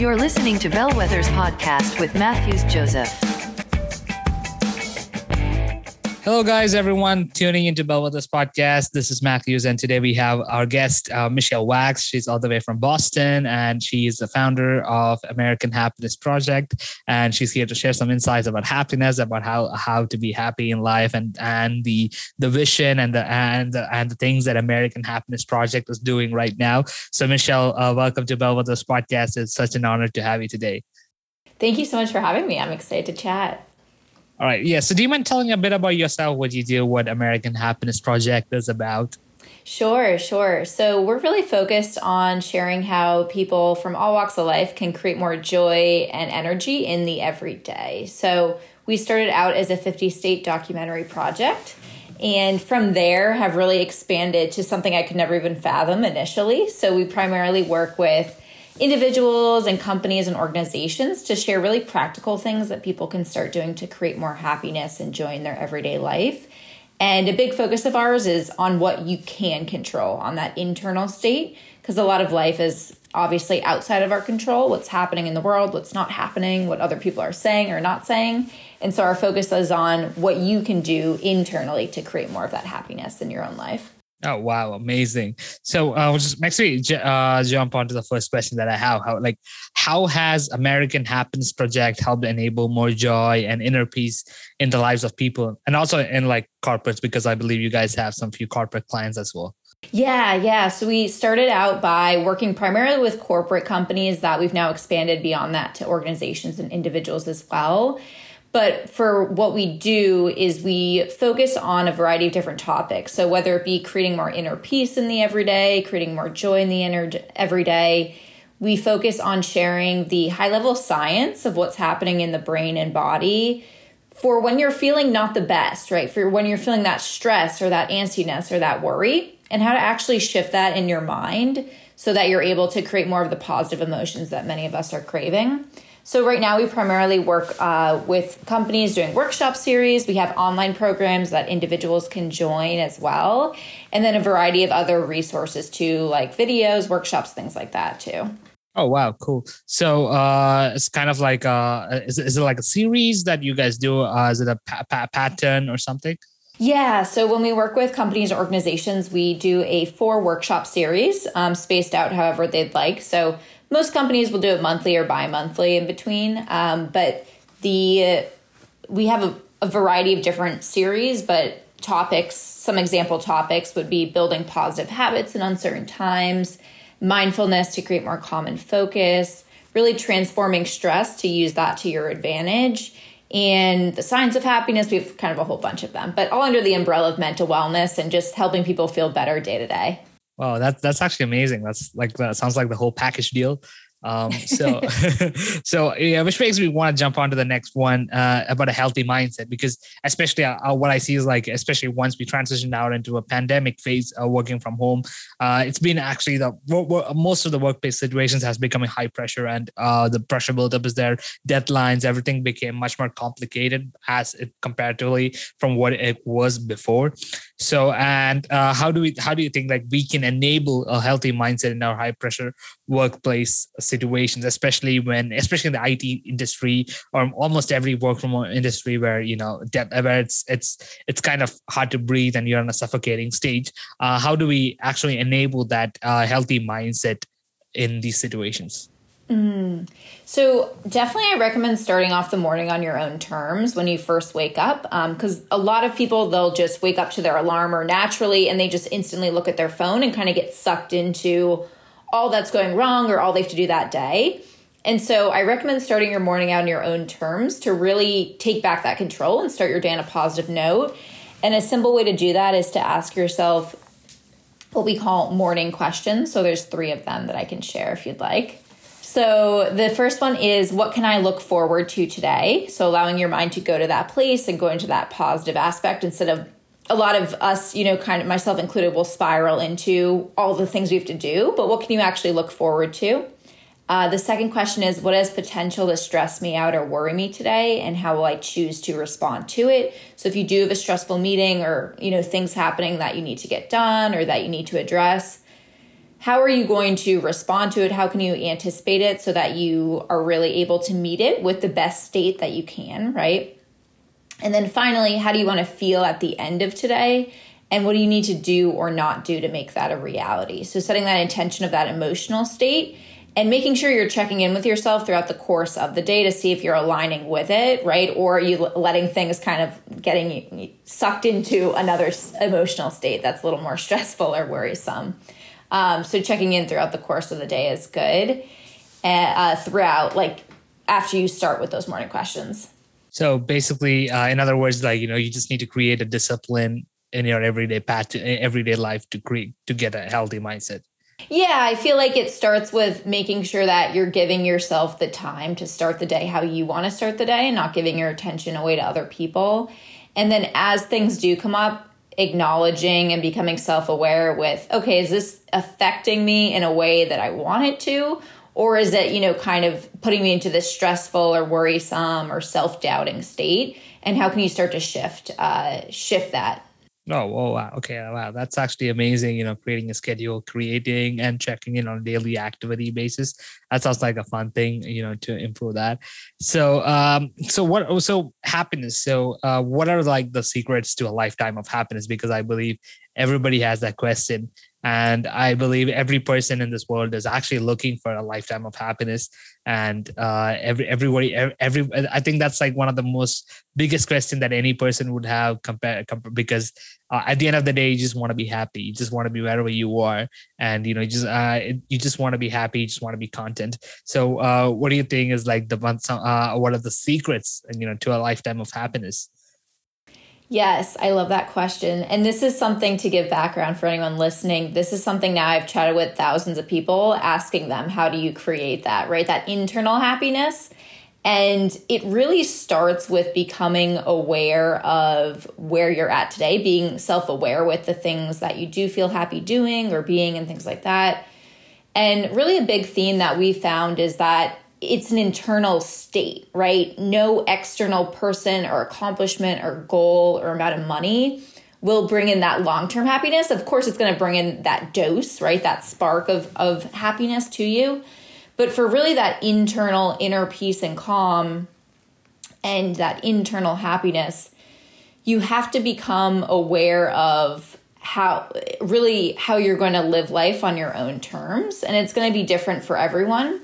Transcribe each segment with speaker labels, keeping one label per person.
Speaker 1: You're listening to Bellwether's podcast with Matthews Joseph.
Speaker 2: Hello, guys, everyone tuning into Bellwether's podcast. This is Matthews, and today we have our guest, uh, Michelle Wax. She's all the way from Boston, and she is the founder of American Happiness Project. And she's here to share some insights about happiness, about how how to be happy in life, and and the the vision and the and and the things that American Happiness Project is doing right now. So, Michelle, uh, welcome to Bellwether's podcast. It's such an honor to have you today.
Speaker 3: Thank you so much for having me. I'm excited to chat.
Speaker 2: All right. Yeah. So do you mind telling a bit about yourself, what you do, what American Happiness Project is about?
Speaker 3: Sure, sure. So we're really focused on sharing how people from all walks of life can create more joy and energy in the everyday. So we started out as a 50 state documentary project and from there have really expanded to something I could never even fathom initially. So we primarily work with individuals and companies and organizations to share really practical things that people can start doing to create more happiness and joy in their everyday life. And a big focus of ours is on what you can control on that internal state, because a lot of life is obviously outside of our control what's happening in the world, what's not happening, what other people are saying or not saying. And so our focus is on what you can do internally to create more of that happiness in your own life.
Speaker 2: Oh wow, amazing! So uh, will just next week uh, jump on to the first question that I have. How like how has American Happiness Project helped enable more joy and inner peace in the lives of people, and also in like corporates? Because I believe you guys have some few corporate clients as well.
Speaker 3: Yeah, yeah. So we started out by working primarily with corporate companies that we've now expanded beyond that to organizations and individuals as well. But for what we do is we focus on a variety of different topics. So whether it be creating more inner peace in the everyday, creating more joy in the inner everyday, we focus on sharing the high level science of what's happening in the brain and body for when you're feeling not the best, right? For when you're feeling that stress or that antsiness or that worry, and how to actually shift that in your mind so that you're able to create more of the positive emotions that many of us are craving. So right now we primarily work uh, with companies doing workshop series. We have online programs that individuals can join as well, and then a variety of other resources too, like videos, workshops, things like that too.
Speaker 2: Oh wow, cool. So uh, it's kind of like uh, is, is it like a series that you guys do? Uh, is it a pa- pa- pattern or something?
Speaker 3: Yeah, so when we work with companies or organizations, we do a four workshop series um, spaced out however they'd like. So most companies will do it monthly or bi-monthly in between um, but the we have a, a variety of different series but topics some example topics would be building positive habits in uncertain times mindfulness to create more common focus really transforming stress to use that to your advantage and the science of happiness we have kind of a whole bunch of them but all under the umbrella of mental wellness and just helping people feel better day to day
Speaker 2: Wow, that's that's actually amazing. That's like that sounds like the whole package deal. Um, so, so yeah, which makes me want to jump on to the next one uh, about a healthy mindset because especially uh, uh, what I see is like, especially once we transitioned out into a pandemic phase, uh, working from home, uh, it's been actually the most of the workplace situations has become a high pressure and uh, the pressure buildup is there, deadlines, everything became much more complicated as it comparatively from what it was before. So, and how do we, how do you think like we can enable a healthy mindset in our high pressure workplace? Situations, especially when, especially in the IT industry or almost every work from home industry where you know where it's it's it's kind of hard to breathe and you're in a suffocating stage. Uh, how do we actually enable that uh, healthy mindset in these situations?
Speaker 3: Mm. So definitely, I recommend starting off the morning on your own terms when you first wake up, because um, a lot of people they'll just wake up to their alarm or naturally, and they just instantly look at their phone and kind of get sucked into all that's going wrong or all they have to do that day. And so I recommend starting your morning out on your own terms to really take back that control and start your day on a positive note. And a simple way to do that is to ask yourself what we call morning questions. So there's three of them that I can share if you'd like. So the first one is what can I look forward to today? So allowing your mind to go to that place and go into that positive aspect instead of a lot of us, you know, kind of myself included, will spiral into all the things we have to do. But what can you actually look forward to? Uh, the second question is what has potential to stress me out or worry me today, and how will I choose to respond to it? So if you do have a stressful meeting or you know things happening that you need to get done or that you need to address, how are you going to respond to it? How can you anticipate it so that you are really able to meet it with the best state that you can, right? And then finally, how do you want to feel at the end of today? And what do you need to do or not do to make that a reality? So, setting that intention of that emotional state and making sure you're checking in with yourself throughout the course of the day to see if you're aligning with it, right? Or are you letting things kind of getting sucked into another emotional state that's a little more stressful or worrisome. Um, so, checking in throughout the course of the day is good. And uh, throughout, like after you start with those morning questions.
Speaker 2: So basically, uh, in other words, like you know, you just need to create a discipline in your everyday path, to, everyday life to create to get a healthy mindset.
Speaker 3: Yeah, I feel like it starts with making sure that you're giving yourself the time to start the day how you want to start the day and not giving your attention away to other people. And then as things do come up, acknowledging and becoming self aware with, okay, is this affecting me in a way that I want it to? Or is it you know kind of putting me into this stressful or worrisome or self-doubting state and how can you start to shift uh, shift that
Speaker 2: Oh, oh, wow. Okay. Wow. That's actually amazing. You know, creating a schedule, creating and checking in on a daily activity basis. That sounds like a fun thing, you know, to improve that. So, um, so what, so happiness. So, uh, what are like the secrets to a lifetime of happiness? Because I believe everybody has that question and i believe every person in this world is actually looking for a lifetime of happiness. And uh, every everybody every i think that's like one of the most biggest question that any person would have compare, because uh, at the end of the day you just want to be happy. You just want to be wherever you are. And you know you just uh, you just want to be happy. You just want to be content. So uh, what do you think is like the uh, what are the secrets and you know to a lifetime of happiness
Speaker 3: Yes, I love that question. And this is something to give background for anyone listening. This is something now I've chatted with thousands of people asking them, how do you create that, right? That internal happiness. And it really starts with becoming aware of where you're at today, being self aware with the things that you do feel happy doing or being and things like that. And really, a big theme that we found is that it's an internal state, right? No external person or accomplishment or goal or amount of money will bring in that long-term happiness. Of course, it's going to bring in that dose, right? That spark of of happiness to you. But for really that internal inner peace and calm and that internal happiness, you have to become aware of how really how you're going to live life on your own terms and it's going to be different for everyone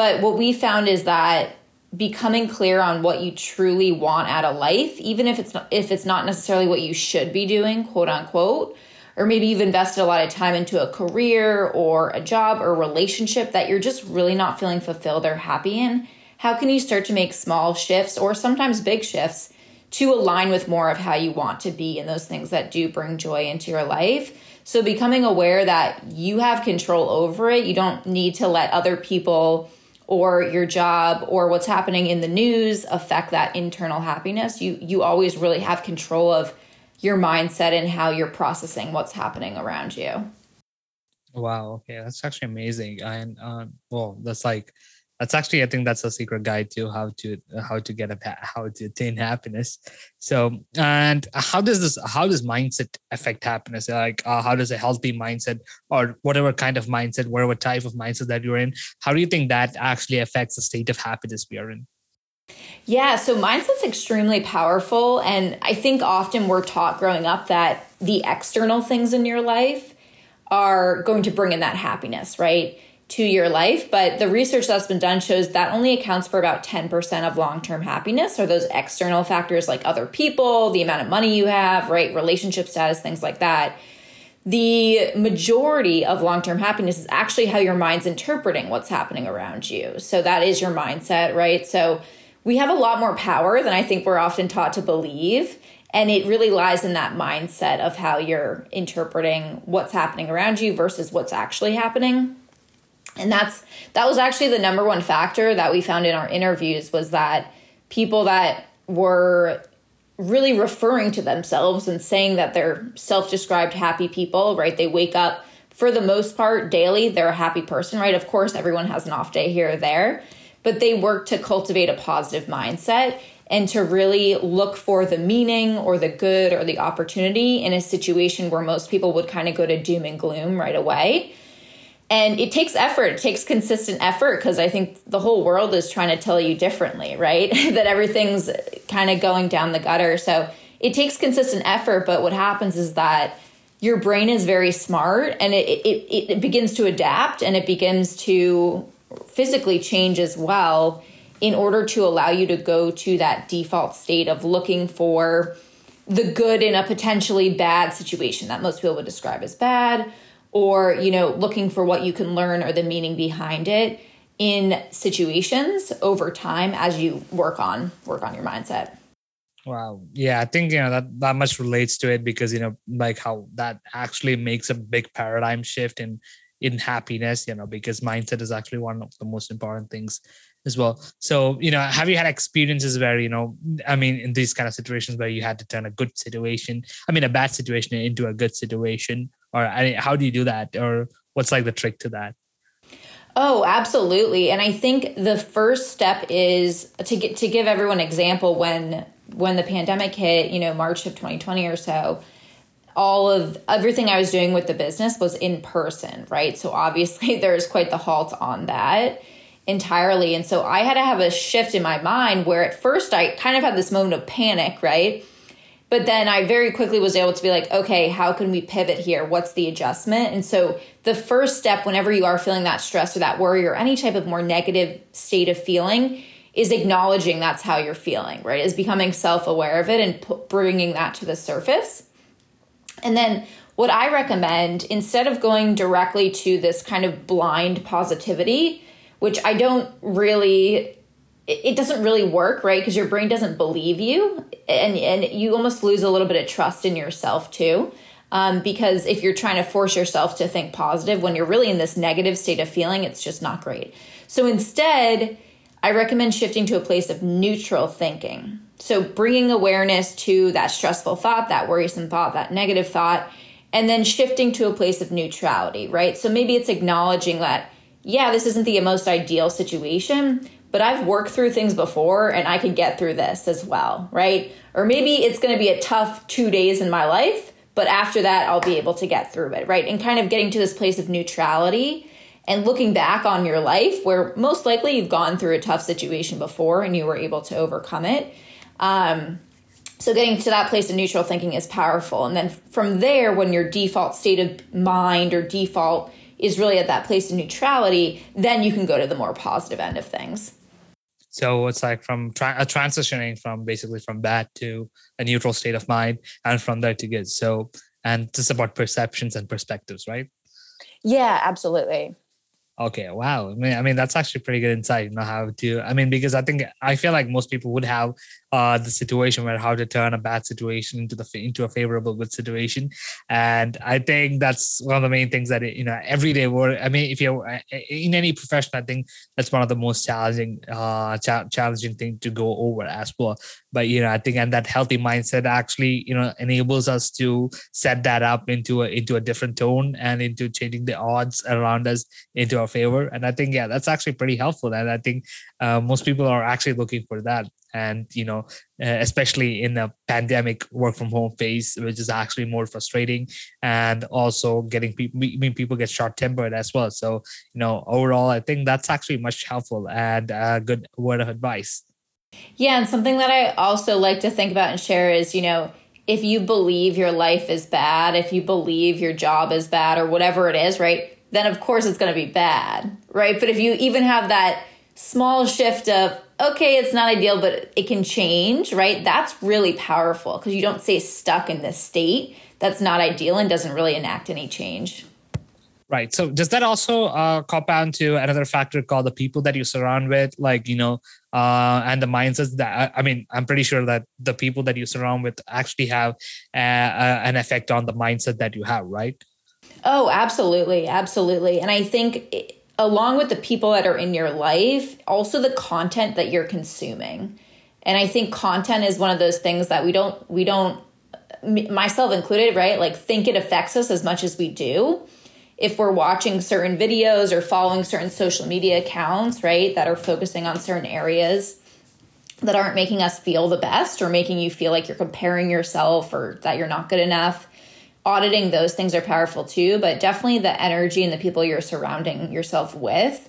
Speaker 3: but what we found is that becoming clear on what you truly want out of life, even if it's not, if it's not necessarily what you should be doing, quote unquote, or maybe you've invested a lot of time into a career or a job or relationship that you're just really not feeling fulfilled or happy in, how can you start to make small shifts or sometimes big shifts to align with more of how you want to be and those things that do bring joy into your life? So becoming aware that you have control over it, you don't need to let other people or your job or what's happening in the news affect that internal happiness you you always really have control of your mindset and how you're processing what's happening around you.
Speaker 2: Wow okay that's actually amazing and um, well that's like that's actually i think that's a secret guide to how to how to get a how to attain happiness so and how does this how does mindset affect happiness like uh, how does a healthy mindset or whatever kind of mindset whatever type of mindset that you're in how do you think that actually affects the state of happiness we are in
Speaker 3: yeah, so mindset's extremely powerful. And I think often we're taught growing up that the external things in your life are going to bring in that happiness, right? To your life. But the research that's been done shows that only accounts for about 10% of long term happiness, or those external factors like other people, the amount of money you have, right? Relationship status, things like that. The majority of long term happiness is actually how your mind's interpreting what's happening around you. So that is your mindset, right? So we have a lot more power than I think we're often taught to believe. And it really lies in that mindset of how you're interpreting what's happening around you versus what's actually happening and that's that was actually the number one factor that we found in our interviews was that people that were really referring to themselves and saying that they're self-described happy people right? They wake up for the most part daily they're a happy person right? Of course everyone has an off day here or there but they work to cultivate a positive mindset and to really look for the meaning or the good or the opportunity in a situation where most people would kind of go to doom and gloom right away and it takes effort. It takes consistent effort because i think the whole world is trying to tell you differently right? That everything's kind of going down the gutter. So it takes consistent effort but what happens is that your brain is very smart and it, it, it begins to adapt and it begins to physically change as well in order to allow you to go to that default state of looking for the good in a potentially bad situation that most people would describe as bad or you know looking for what you can learn or the meaning behind it in situations over time as you work on work on your mindset.
Speaker 2: Wow. Yeah i think you know that that much relates to it because you know like how that actually makes a big paradigm shift in in happiness you know because mindset is actually one of the most important things as well so you know have you had experiences where you know i mean in these kind of situations where you had to turn a good situation i mean a bad situation into a good situation or I mean, how do you do that or what's like the trick to that
Speaker 3: Oh, absolutely. And I think the first step is to get to give everyone example when when the pandemic hit, you know, March of 2020 or so, all of everything I was doing with the business was in person, right? So obviously there's quite the halt on that entirely. And so I had to have a shift in my mind where at first I kind of had this moment of panic, right? But then I very quickly was able to be like, okay, how can we pivot here? What's the adjustment? And so the first step, whenever you are feeling that stress or that worry or any type of more negative state of feeling, is acknowledging that's how you're feeling, right? Is becoming self aware of it and p- bringing that to the surface. And then what I recommend, instead of going directly to this kind of blind positivity, which I don't really it doesn't really work, right? Because your brain doesn't believe you, and and you almost lose a little bit of trust in yourself too. Um, because if you're trying to force yourself to think positive when you're really in this negative state of feeling, it's just not great. So instead, I recommend shifting to a place of neutral thinking. So bringing awareness to that stressful thought, that worrisome thought, that negative thought, and then shifting to a place of neutrality, right? So maybe it's acknowledging that, yeah, this isn't the most ideal situation, but I've worked through things before and I can get through this as well, right? Or maybe it's going to be a tough two days in my life, but after that, I'll be able to get through it, right? And kind of getting to this place of neutrality and looking back on your life where most likely you've gone through a tough situation before and you were able to overcome it. Um, so getting to that place of neutral thinking is powerful. And then from there, when your default state of mind or default is really at that place of neutrality, then you can go to the more positive end of things.
Speaker 2: So it's like from tra- a transitioning from basically from bad to a neutral state of mind, and from there to good. So and just about perceptions and perspectives, right?
Speaker 3: Yeah, absolutely.
Speaker 2: Okay, wow. I mean, I mean that's actually pretty good insight. You know how to. I mean, because I think I feel like most people would have uh, the situation where how to turn a bad situation into the into a favorable good situation and i think that's one of the main things that you know everyday work i mean if you're uh, in any profession i think that's one of the most challenging uh cha- challenging thing to go over as well but you know i think and that healthy mindset actually you know enables us to set that up into a into a different tone and into changing the odds around us into our favor. And i think yeah that's actually pretty helpful. And i think uh, most people are actually looking for that. And you know uh, especially in a pandemic work from home phase which is actually more frustrating and also getting people I mean people get short tempered as well. So you know overall i think that's actually much helpful and a good word of advice
Speaker 3: yeah and something that i also like to think about and share is you know if you believe your life is bad if you believe your job is bad or whatever it is right then of course it's going to be bad right but if you even have that small shift of okay, it's not ideal, but it can change, right? That's really powerful because you don't stay stuck in this state that's not ideal and doesn't really enact any change.
Speaker 2: Right. So does that also uh, compound to another factor called the people that you surround with, like you know, uh, and the mindsets that I mean, I'm pretty sure that the people that you surround with actually have uh, uh, an effect on the mindset that you have, right?
Speaker 3: Oh, absolutely, absolutely. And I think it, along with the people that are in your life, also the content that you're consuming. And I think content is one of those things that we don't we don't myself included, right? Like think it affects us as much as we do. If we're watching certain videos or following certain social media accounts, right, that are focusing on certain areas that aren't making us feel the best or making you feel like you're comparing yourself or that you're not good enough, auditing those things are powerful too, but definitely the energy and the people you're surrounding yourself with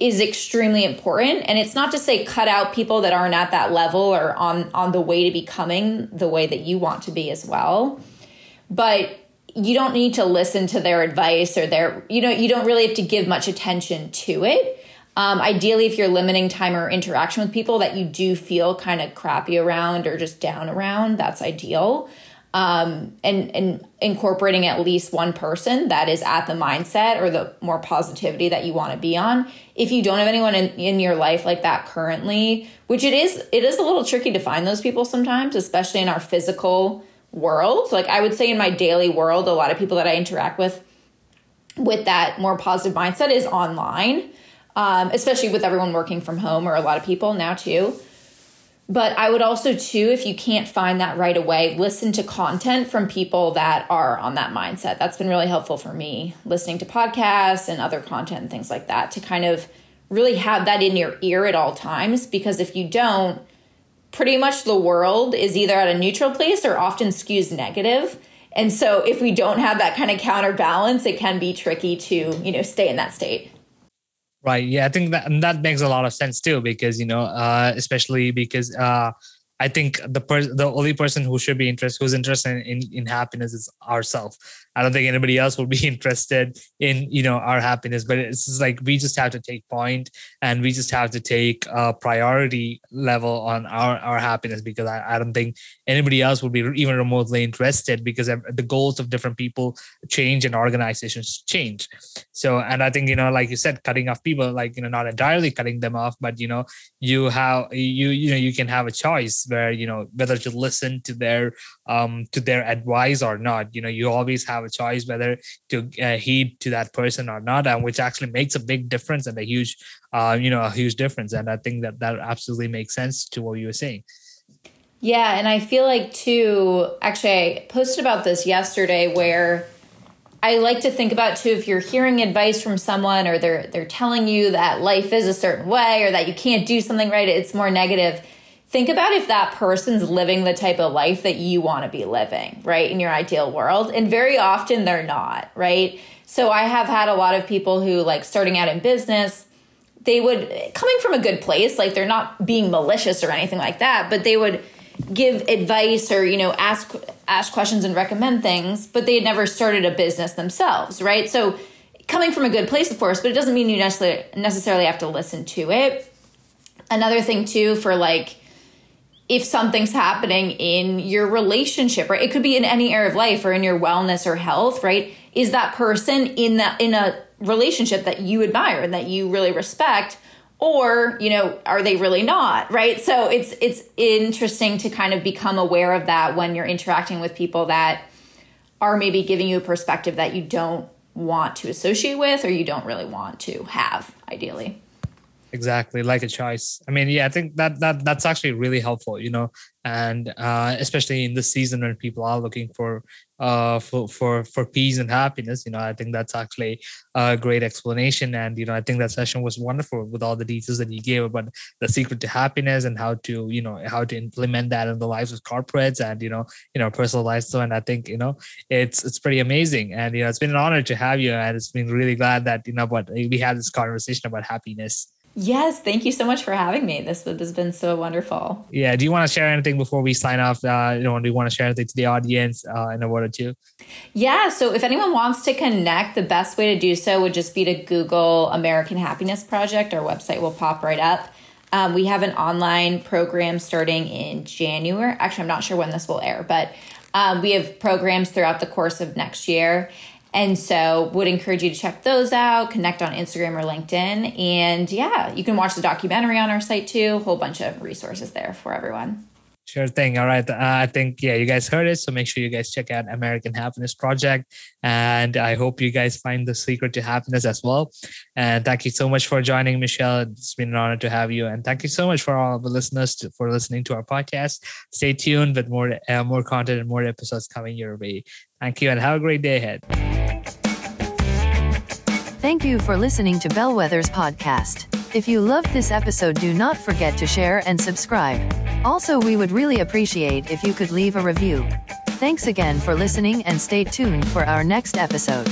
Speaker 3: is extremely important. And it's not to say cut out people that aren't at that level or on on the way to becoming the way that you want to be as well but you don't need to listen to their advice or their you know you don't really have to give much attention to it um, ideally if you're limiting time or interaction with people that you do feel kind of crappy around or just down around that's ideal um, and and incorporating at least one person that is at the mindset or the more positivity that you want to be on. If you don't have anyone in, in your life like that currently, which it is, it is a little tricky to find those people sometimes, especially in our physical world. Like I would say in my daily world, a lot of people that I interact with with that more positive mindset is online, um, especially with everyone working from home or a lot of people now too. But I would also, too, if you can't find that right away, listen to content from people that are on that mindset. That's been really helpful for me, listening to podcasts and other content and things like that to kind of really have that in your ear at all times. Because if you don't, pretty much the world is either at a neutral place or often skews negative. And so if we don't have that kind of counterbalance, it can be tricky to, you know, stay in that state.
Speaker 2: Right. Yeah, I think that that makes a lot of sense too, because you know, uh, especially because uh, I think the per- the only person who should be interested, who's interested in, in, in happiness, is ourselves. I don't think anybody else will be interested in you know our happiness. But it's like we just have to take point, and we just have to take a priority level on our our happiness because I, I don't think anybody else would be even remotely interested because the goals of different people change and organizations change. So, and I think you know, like you said, cutting off people, like you know, not entirely cutting them off, but you know, you have you you know you can have a choice where you know whether to listen to their um to their advice or not. You know, you always have a choice whether to uh, heed to that person or not, and which actually makes a big difference and a huge, uh, you know, a huge difference. And I think that that absolutely makes sense to what you were saying.
Speaker 3: Yeah, and I feel like too. Actually, I posted about this yesterday where. I like to think about too if you're hearing advice from someone or they're they're telling you that life is a certain way or that you can't do something right, it's more negative think about if that person's living the type of life that you want to be living, right? In your ideal world. And very often they're not, right? So I have had a lot of people who, like, starting out in business, they would, coming from a good place, like, they're not being malicious or anything like that, but they would give advice or, you know, ask, ask questions and recommend things, but they had never started a business themselves, right? So, coming from a good place, of course, but it doesn't mean you necessarily necessarily have to listen to it. Another thing too for like if something's happening in your relationship, right? It could be in any area of life or in your wellness or health, right? Is that person in that in a relationship that you admire and that you really respect or, you know, are they really not, right? So it's it's interesting to kind of become aware of that when you're interacting with people that are maybe giving you a perspective that you don't want to associate with or you don't really want to have ideally
Speaker 2: exactly like a choice. I mean yeah i think that that that's actually really helpful you know? And uh, especially in this season when people are looking for uh for for for peace and happiness you know i think that's actually a great explanation. And you know i think that session was wonderful with all the details that you gave about the secret to happiness and how to you know how to implement that in the lives of corporates and you know you know personal lives. So and i think you know it's it's pretty amazing. And you know it's been an honor to have you and it's been really glad that you know what we had this conversation about happiness
Speaker 3: Yes, thank you so much for having me. This has been so wonderful.
Speaker 2: Yeah. Do you want to share anything before we sign off? Uh, you know, do you want to share anything to the audience uh, in a word or two?
Speaker 3: Yeah. So if anyone wants to connect, the best way to do so would just be to Google American Happiness Project. Our website will pop right up. Um, we have an online program starting in January. Actually, I'm not sure when this will air, but um, we have programs throughout the course of next year. And so would encourage you to check those out, connect on Instagram or LinkedIn. And yeah, you can watch the documentary on our site too. A whole bunch of resources there for everyone.
Speaker 2: Sure thing. All right. Uh, I think, yeah, you guys heard it. So make sure you guys check out American Happiness Project. And I hope you guys find the secret to happiness as well. And thank you so much for joining, Michelle. It's been an honor to have you. And thank you so much for all the listeners to, for listening to our podcast. Stay tuned with more, uh, more content and more episodes coming your way. Thank you and have a great day ahead.
Speaker 1: Thank you for listening to Bellwether's podcast. If you loved this episode, do not forget to share and subscribe. Also, we would really appreciate if you could leave a review. Thanks again for listening and stay tuned for our next episode.